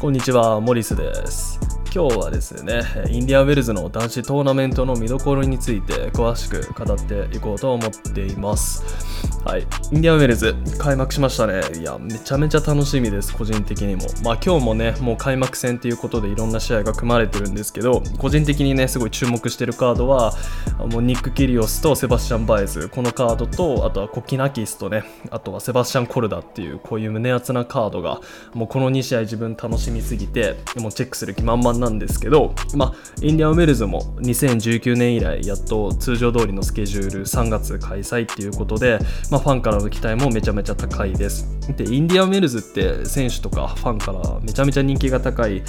こんにちは、モリスです。今日はですね、インディアンウェルズの男子トーナメントの見どころについて詳しく語っていこうと思っています。インディアンウェルズ開幕しましたね。いや、めちゃめちゃ楽しみです、個人的にも。まあ今日もね、もう開幕戦ということでいろんな試合が組まれてるんですけど、個人的にね、すごい注目してるカードは、もうニック・キリオスとセバスチャン・バイズ、このカードと、あとはコキナキスとね、あとはセバスチャン・コルダっていう、こういう胸熱なカードが、もうこの2試合自分楽しみすぎて、もうチェックする気満々なんですけど、まあ、インディアンウェルズも2019年以来、やっと通常通りのスケジュール3月開催っていうことで、まあ、ファンからの期待もめちゃめちゃ高いです。で、インディアンウェルズって選手とかファンからめちゃめちゃ人気が高い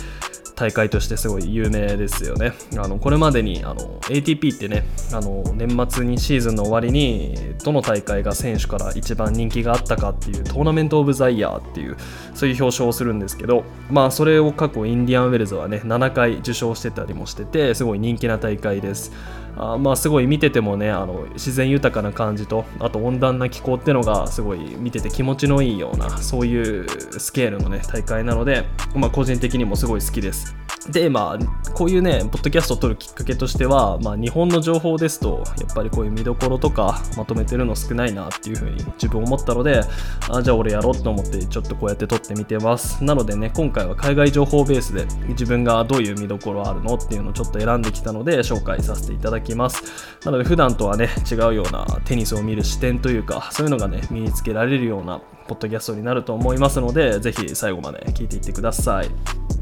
大会としてすごい有名ですよね。あのこれまでにあの ATP ってねあの年末にシーズンの終わりにどの大会が選手から一番人気があったかっていうトーナメント・オブ・ザ・イヤーっていうそういう表彰をするんですけどまあそれを過去インディアンウェルズはね7回受賞してたりもしててすごい人気な大会です。あまあすごい見ててもねあの自然豊かな感じとあと温暖な気候ってのがすごい見てて気持ちのいいようなそういうスケールのね大会なので、まあ、個人的にもすごい好きです。で、まあ、こういうね、ポッドキャストを撮るきっかけとしては、まあ、日本の情報ですと、やっぱりこういう見どころとかまとめてるの少ないなっていうふうに自分思ったので、あじゃあ俺やろうと思ってちょっとこうやって撮ってみてます。なのでね、今回は海外情報ベースで自分がどういう見どころあるのっていうのをちょっと選んできたので紹介させていただきます。なので普段とはね、違うようなテニスを見る視点というか、そういうのがね、身につけられるようなポッドキャストになると思いますので、ぜひ最後まで聞いていってください。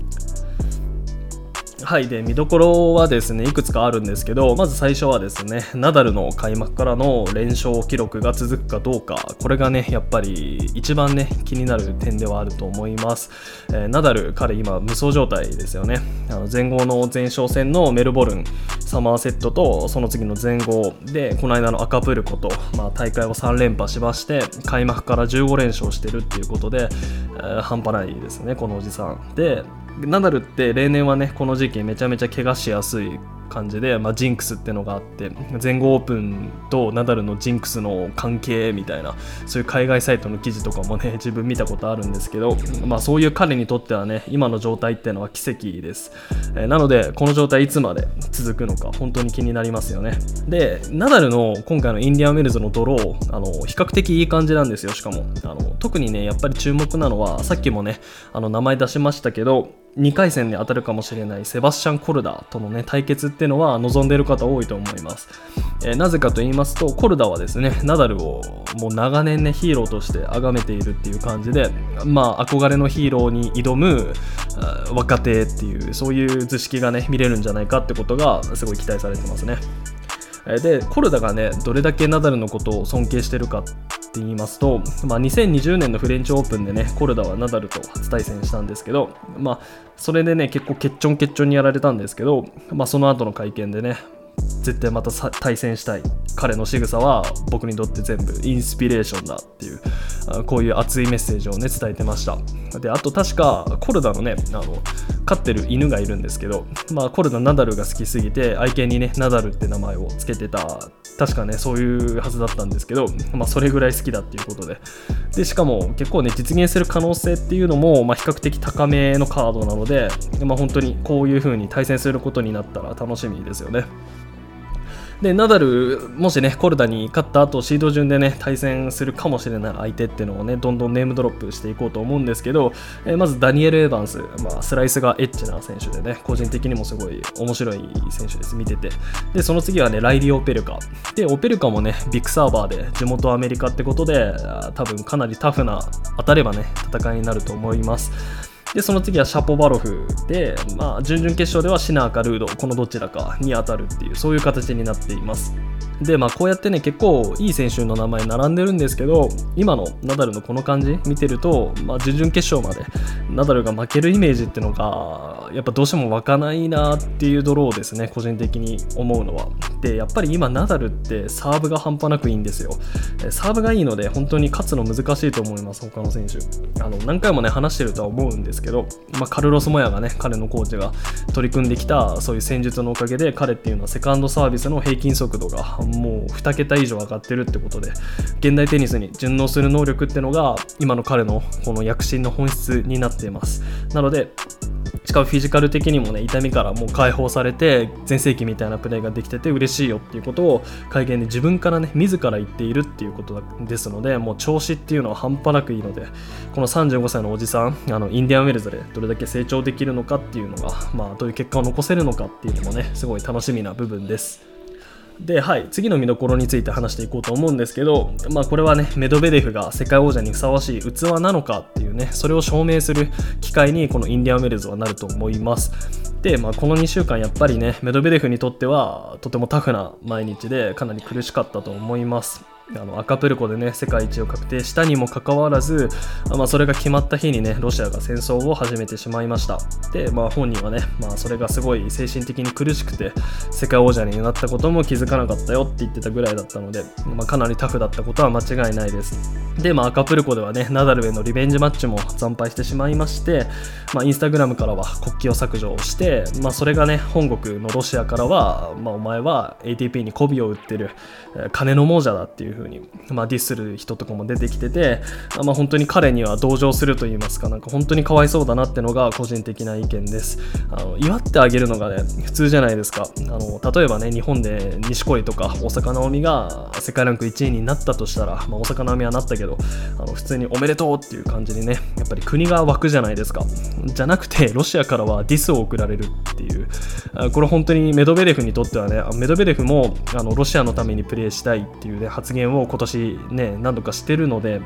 はいで見どころはですねいくつかあるんですけどまず最初はですねナダルの開幕からの連勝記録が続くかどうか。これがねやっぱり一番ね気になる点ではあると思います、えー、ナダル彼今無双状態ですよね。あの前後の前哨戦のメルボルンサマーセットとその次の前後でこの間の赤プルコと、まあ、大会を3連覇しまして開幕から15連勝してるっていうことで、えー、半端ないですねこのおじさん。でナダルって例年はねこの時期めちゃめちゃ怪我しやすい感じで、まあ、ジンクスっていうのがあって全豪オープンとナダルのジンクスの関係みたいなそういう海外サイトの記事とかもね自分見たことあるんですけど、まあ、そういう彼にとってはね今の状態っていうのは奇跡です、えー、なのでこの状態いつまで続くのか本当に気になりますよね。でナダルの今回のインディアンウェルズのドローあの比較的いい感じなんですよしかも。あの特にねやっぱり注目なのはさっきもねあの名前出しましたけど2回戦で当たるかもしれないセバスチャン・コルダとの、ね、対決ってていうのは望んでいる方多いと思います、えー、なぜかと言いますとコルダはですねナダルをもう長年ねヒーローとして崇めているっていう感じでまあ憧れのヒーローに挑む若手っていうそういう図式がね見れるんじゃないかってことがすごい期待されてますね。でコルダがねどれだけナダルのことを尊敬してるかって言いますと、まあ、2020年のフレンチオープンでねコルダはナダルと初対戦したんですけど、まあ、それでね結構ケッチョンケッチョンにやられたんですけど、まあ、その後の会見でね絶対また対戦したい。彼の仕草は僕にとって全部インスピレーションだっていうこういう熱いメッセージをね伝えてました。であと確かコルダのねあの飼ってる犬がいるんですけど、まあ、コルダナダルが好きすぎて愛犬にねナダルって名前を付けてた。確かねそういうはずだったんですけど、まあ、それぐらい好きだっていうことで。でしかも結構ね実現する可能性っていうのも、まあ、比較的高めのカードなので、まあ、本当にこういう風に対戦することになったら楽しみですよね。で、ナダル、もしね、コルダに勝った後、シード順でね、対戦するかもしれない相手っていうのをね、どんどんネームドロップしていこうと思うんですけど、えー、まずダニエル・エヴァンス、まあ、スライスがエッチな選手でね、個人的にもすごい面白い選手です、見てて。で、その次はね、ライリー・オペルカ。で、オペルカもね、ビッグサーバーで地元アメリカってことで、多分かなりタフな、当たればね、戦いになると思います。で、その次はシャポバロフで、まあ、準々決勝ではシナーかルード、このどちらかに当たるっていう、そういう形になっています。で、まあ、こうやってね、結構いい選手の名前並んでるんですけど、今のナダルのこの感じ見てると、まあ、準々決勝までナダルが負けるイメージってのが、やっぱどうしても湧かないなっていうドローですね、個人的に思うのは。で、やっぱり今ナダルってサーブが半端なくいいんですよ。サーブがいいので、本当に勝つの難しいと思います、他の選手。あの、何回もね、話してるとは思うんですけど、まあ、カルロス・モヤがね、彼のコーチが取り組んできた、そういう戦術のおかげで、彼っていうのはセカンドサービスの平均速度がもう2桁以上上がってるってことで現代テニスに順応する能力ってのが今の彼のこの躍進の本質になっていますなのでしかもフィジカル的にもね痛みからもう解放されて全盛期みたいなプレーができてて嬉しいよっていうことを会見で自分からね自ら言っているっていうことですのでもう調子っていうのは半端なくいいのでこの35歳のおじさんあのインディアンウェルズでどれだけ成長できるのかっていうのが、まあ、どういう結果を残せるのかっていうのもねすごい楽しみな部分です。で、はい、次の見どころについて話していこうと思うんですけど、まあ、これはね、メドベデフが世界王者にふさわしい器なのかっていうね、それを証明する機会にこのインディアンウェルズはなると思います。で、まあ、この2週間やっぱりね、メドベデフにとってはとてもタフな毎日でかなり苦しかったと思います。あのアカプルコでね世界一を確定したにもかかわらず、まあ、それが決まった日にねロシアが戦争を始めてしまいました。で、まあ、本人はね、まあ、それがすごい精神的に苦しくて世界王者になったことも気づかなかったよって言ってたぐらいだったので、まあ、かなりタフだったことは間違いないです。で、まあ、アカプルコではねナダルへのリベンジマッチも惨敗してしまいまして、まあ、インスタグラムからは国旗を削除をして、まあ、それがね本国のロシアからは、まあ、お前は ATP に媚びを売ってる金の亡者だっていう風に、まあ、ディスる人とかも出てきてて、まあ、本当に彼には同情すると言いますかなんか本当にかわいそうだなってのが個人的な意見です。あの祝ってあげるのがね普通じゃないですか。あの例えばね日本で錦織とか大坂なおみが世界ランク1位になったとしたら、まあ、大坂なおみはなったけどあの普通におめでとうっていう感じにねやっぱり国が湧くじゃないですか。じゃなくてロシアからはディスを送られるっていうこれ本当にメドベレフにとってはねメドベレフもあのロシアのためにプレーしたいっていう、ね、発言を今年ね何度かしてるので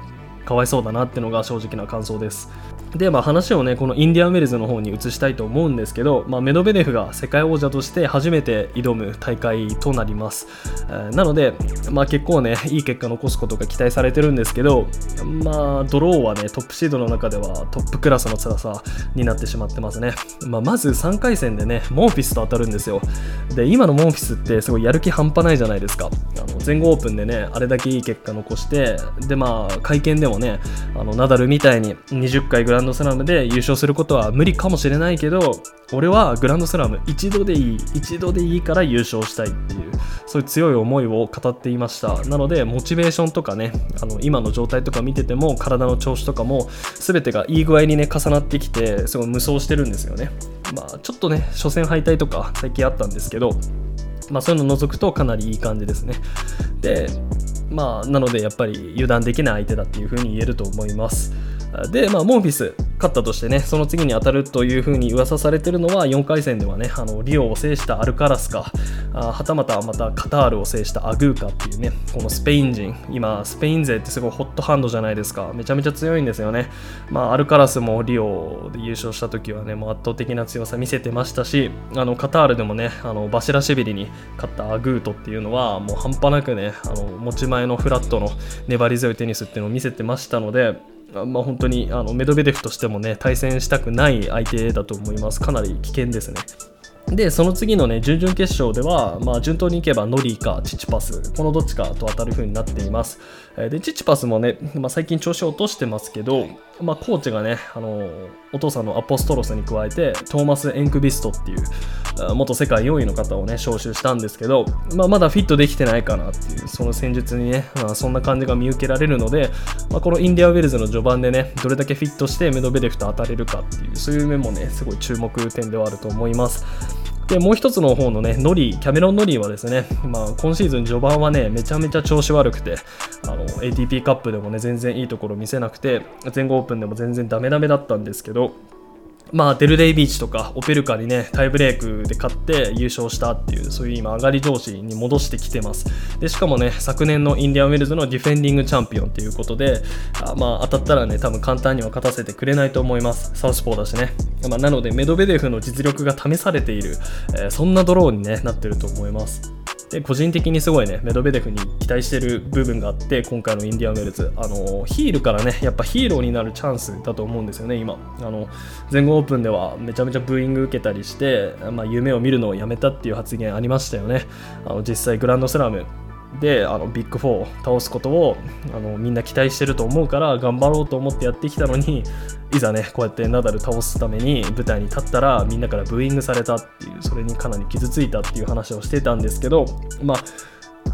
かわいそうだなってのが正直な感想です。で、まあ、話をねこのインディアンウェルズの方に移したいと思うんですけど、まあ、メドベデフが世界王者として初めて挑む大会となります、えー、なので、まあ、結構ねいい結果残すことが期待されてるんですけどまあドローはねトップシードの中ではトップクラスの辛さになってしまってますね、まあ、まず3回戦でねモンフィスと当たるんですよ。で今のモンフィスってすごいやる気半端ないじゃないですか。あの全豪オープンでねあれだけいい結果残してでまあ会見でもねあのナダルみたいに20回グランドスラムで優勝することは無理かもしれないけど俺はグランドスラム一度でいい一度でいいから優勝したいっていうそういう強い思いを語っていました。なのでモチベーションとかねあの今の状態とか見てても体の調子とかも全てがいい具合にね重なってきてすごい無双してるんですよね。まあちょっとね初戦敗退とか最近あったんですけどまあそういうの除くとかなりいい感じですね。でまあなのでやっぱり油断できない相手だっていうふうに言えると思います。で、まあ、モンフィス勝ったとしてね、その次に当たるというふうに噂されてるのは、4回戦ではね、あのリオを制したアルカラスか、あはたまたまたカタールを制したアグーかっていうね、このスペイン人、今、スペイン勢ってすごいホットハンドじゃないですか、めちゃめちゃ強いんですよね。まあ、アルカラスもリオで優勝した時はね、もう圧倒的な強さ見せてましたし、あのカタールでもね、あのバシラシビリに勝ったアグートっていうのは、もう半端なくね、あの持ち前のフラットの粘り強いテニスっていうのを見せてましたので、まあ、本当にあのメドベデフとしてもね対戦したくない相手だと思います。かなり危険ですね。で、その次のね、準々決勝では、まあ、順当にいけばノリーかチチパス、このどっちかと当たる風になっています。で、チチパスもね、まあ、最近調子を落としてますけど、まあ、コーチがね、あの、お父さんのアポストロスに加えて、トーマス・エンクビストっていう、元世界4位の方をね、招集したんですけど、まあ、まだフィットできてないかなっていう、その戦術にね、まあ、そんな感じが見受けられるので、まあ、このインディア・ウェルズの序盤でね、どれだけフィットしてメドベデフと当たれるかっていう、そういう面もね、すごい注目点ではあると思います。で、もう一つの方のね、ノリ、キャメロン・ノリーはですね、まあ、今シーズン序盤はね、めちゃめちゃ調子悪くて、あの、ATP カップでもね、全然いいところ見せなくて、全豪オープンでも全然ダメダメだったんですけど、まあ、デルデイビーチとかオペルカにねタイブレークで勝って優勝したっていうそういう今上がり調子に戻してきてます。でしかもね昨年のインディアンウェルズのディフェンディングチャンピオンということであまあ当たったらね多分簡単には勝たせてくれないと思います。サウスポーだしね、まあ、なのでメドベデフの実力が試されている、えー、そんなドローに、ね、なってると思います。で個人的にすごいねメドベデフに期待してる部分があって今回のインディアンウェルズ。あのヒールからねやっぱヒーローになるチャンスだと思うんですよね今。あの全豪オープンではめちゃめちゃブーイング受けたりして、まあ、夢を見るのをやめたっていう発言ありましたよね。あの実際グランドスラムであのビッグ4を倒すことをあのみんな期待してると思うから頑張ろうと思ってやってきたのにいざねこうやってナダル倒すために舞台に立ったらみんなからブーイングされたっていうそれにかなり傷ついたっていう話をしてたんですけどまあ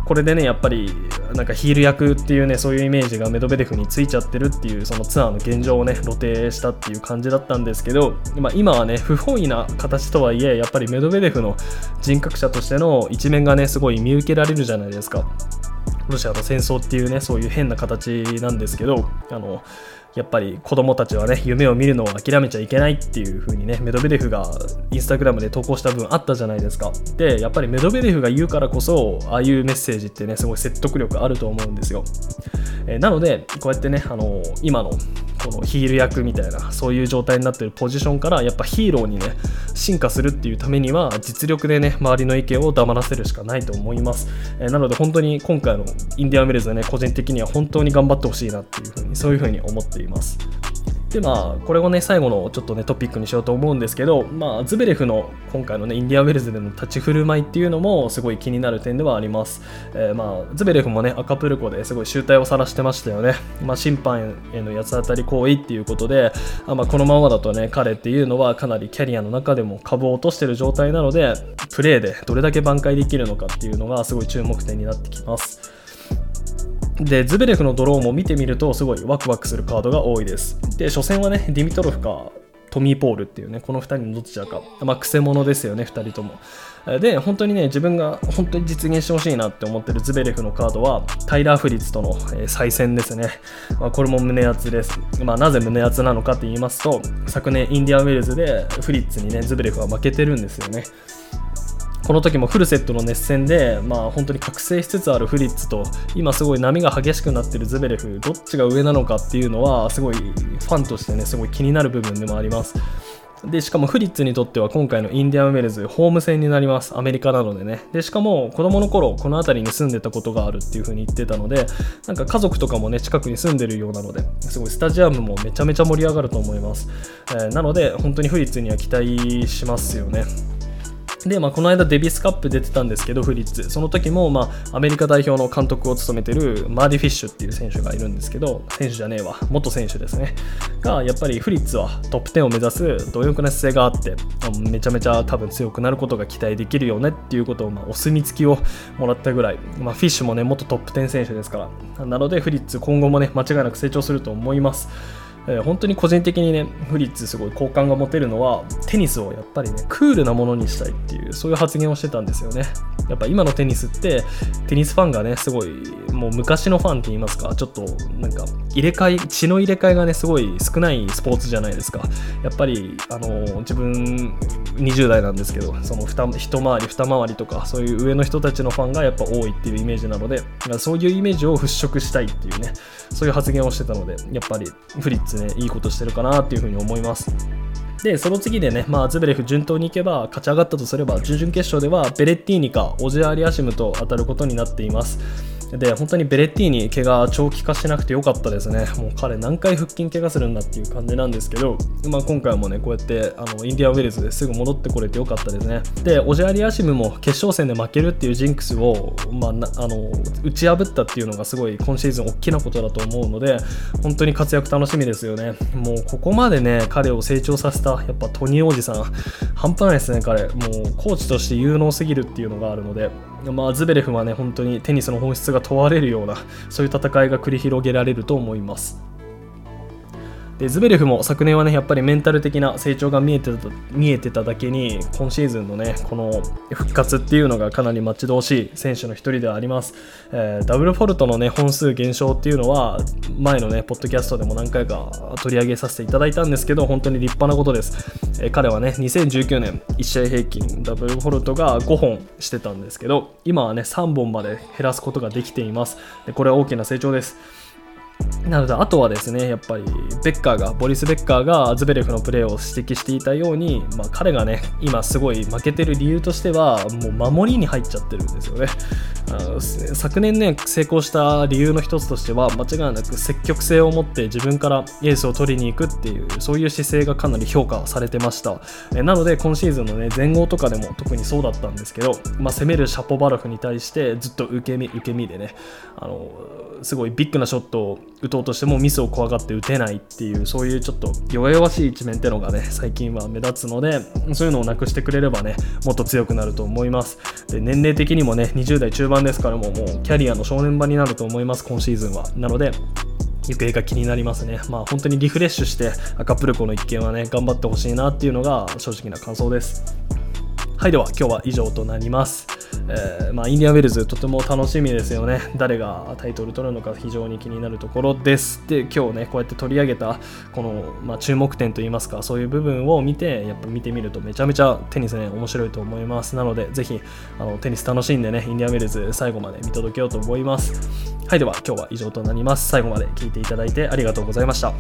これでねやっぱりなんかヒール役っていうねそういうイメージがメドベデフについちゃってるっていうそのツアーの現状をね露呈したっていう感じだったんですけど、まあ、今はね不本意な形とはいえやっぱりメドベデフの人格者としての一面がねすごい見受けられるじゃないですか。ロシアの戦争っていうねそういう変な形なんですけどあのやっぱり子供たちはね夢を見るのを諦めちゃいけないっていう風にねメドベデフがインスタグラムで投稿した分あったじゃないですか。でやっぱりメドベデフが言うからこそああいうメッセージってねすごい説得力あると思うんですよ、えー、なのでこうやってねあの今のこのヒール役みたいなそういう状態になってるポジションからやっぱヒーローにね進化するっていうためには実力でね周りの意見を黙らせるしかないと思います、えー、なので本当に今回のインディアンウェルズはね個人的には本当に頑張ってほしいなっていうふうにそういうふうに思っています。でまあこれをね最後のちょっとねトピックにしようと思うんですけど、まあ、ズベレフの今回のねインディアウェルズでの立ち振る舞いっていうのもすごい気になる点ではあります、えー、まあズベレフもねアカプルコですごい集大を晒してましたよね、まあ、審判への八つ当たり行為っていうことであ、まあ、このままだとね彼っていうのはかなりキャリアの中でも株を落としてる状態なのでプレーでどれだけ挽回できるのかっていうのがすごい注目点になってきます。で、ズベレフのドローンも見てみると、すごいワクワクするカードが多いです。で、初戦はね、ディミトロフかトミー・ポールっていうね、この2人のどちらか、まあ、くせ者ですよね、2人とも。で、本当にね、自分が本当に実現してほしいなって思ってるズベレフのカードは、タイラー・フリッツとの、え再戦ですね。まあ、これも胸熱です。まあ、なぜ胸熱なのかって言いますと、昨年インディアンウェルズでフリッツにね、ズベレフは負けてるんですよね。この時もフルセットの熱戦で、まあ、本当に覚醒しつつあるフリッツと今すごい波が激しくなってるズベレフどっちが上なのかっていうのはすごいファンとしてねすごい気になる部分でもあります。でしかもフリッツにとっては今回のインディアンウェルズホーム戦になります。アメリカなのでね。でしかも子供の頃この辺りに住んでたことがあるっていう風に言ってたのでなんか家族とかもね近くに住んでるようなのですごいスタジアムもめちゃめちゃ盛り上がると思います、えー、なので本当にフリッツには期待しますよね。で、まあ、この間デビスカップ出てたんですけど、フリッツ。その時も、まあ、アメリカ代表の監督を務めてるマーディ・フィッシュっていう選手がいるんですけど、選手じゃねえわ、元選手ですね。が、やっぱりフリッツはトップ10を目指す貪欲な姿勢があって、めちゃめちゃ多分強くなることが期待できるよねっていうことを、まあ、お墨付きをもらったぐらい、まあ、フィッシュもね、元トップ10選手ですから。なので、フリッツ今後もね、間違いなく成長すると思います。えー、本当に個人的にね、フリッツすごい好感が持てるのは、テニスをやっぱりね、クールなものにしたいっていう、そういう発言をしてたんですよね。やっぱ今のテニスって、テニスファンがね、すごい、もう昔のファンって言いますか、ちょっとなんか、入れ替え、血の入れ替えがね、すごい少ないスポーツじゃないですか。やっぱり、あの、自分、20代なんですけど、その一回り、二回りとか、そういう上の人たちのファンがやっぱ多いっていうイメージなので、そういうイメージを払拭したいっていうね、そういう発言をしてたので、やっぱりフリッツね、いいことしてるかなっていうふうに思います。で、その次でね、まあ、ズベレフ順当にいけば、勝ち上がったとすれば、準々決勝ではベレッティーニかオジェアリアシムと当たることになっています。で、本当にベレッティーニ、怪我長期化しなくてよかったですね。もう彼何回腹筋怪我するんだっていう感じなんですけど、まあ、今回もね、こうやってあのインディアンウェルズですぐ戻ってこれてよかったですね。で、オジャーリアシムも決勝戦で負けるっていうジンクスを、まあ、あの打ち破ったっていうのがすごい今シーズン大きなことだと思うので、本当に活躍楽しみですよね。もうここまでね、彼を成長させた、やっぱトニーおじさん、半端ないですね、彼。もうコーチとして有能すぎるっていうのがあるので、まあ、ズベレフはね、本当にテニスの本質が問われるような、そういう戦いが繰り広げられると思います。でズベレフも昨年はねやっぱりメンタル的な成長が見えてた見えてただけに今シーズンのねこの復活っていうのがかなり待ち遠しい選手の一人ではあります、えー、ダブルフォルトのね本数減少っていうのは前のねポッドキャストでも何回か取り上げさせていただいたんですけど本当に立派なことです、えー、彼はね2019年1試合平均ダブルフォルトが5本してたんですけど今はね3本まで減らすことができています。でこれは大きな成長です。なので、あとはですね、やっぱり、ベッカーが、ボリス・ベッカーがズベレフのプレーを指摘していたように、まあ、彼がね、今すごい負けてる理由としては、もう守りに入っちゃってるんですよね。あの昨年ね、成功した理由の一つとしては、間違いなく積極性を持って自分からエースを取りに行くっていう、そういう姿勢がかなり評価されてました。えなので、今シーズンのね、前後とかでも特にそうだったんですけど、まあ、攻めるシャポバラフに対してずっと受け身、受け身でね、あの、すごいビッグなショットを打とうとしてもミスを怖がって打てないっていうそういうちょっと弱々しい一面ってのがね最近は目立つのでそういうのをなくしてくれればねもっと強くなると思いますで年齢的にもね20代中盤ですからもうもうキャリアの正念場になると思います今シーズンはなので行方が気になりますね。まあ本当にリフレッシュして赤プルコの一件はね、頑張ってほしいなっていうのが正直な感想です。はい、では今日は以上となります。えー、まあ、インディアンウェルズとても楽しみですよね。誰がタイトル取るのか非常に気になるところです。で、今日ね、こうやって取り上げたこの、まあ、注目点といいますか、そういう部分を見て、やっぱ見てみるとめちゃめちゃテニスね、面白いと思います。なので、ぜひあのテニス楽しんでね、インディアンウェルズ最後まで見届けようと思います。はい、では今日は以上となります。最後まで聞いていただいてありがとうございました。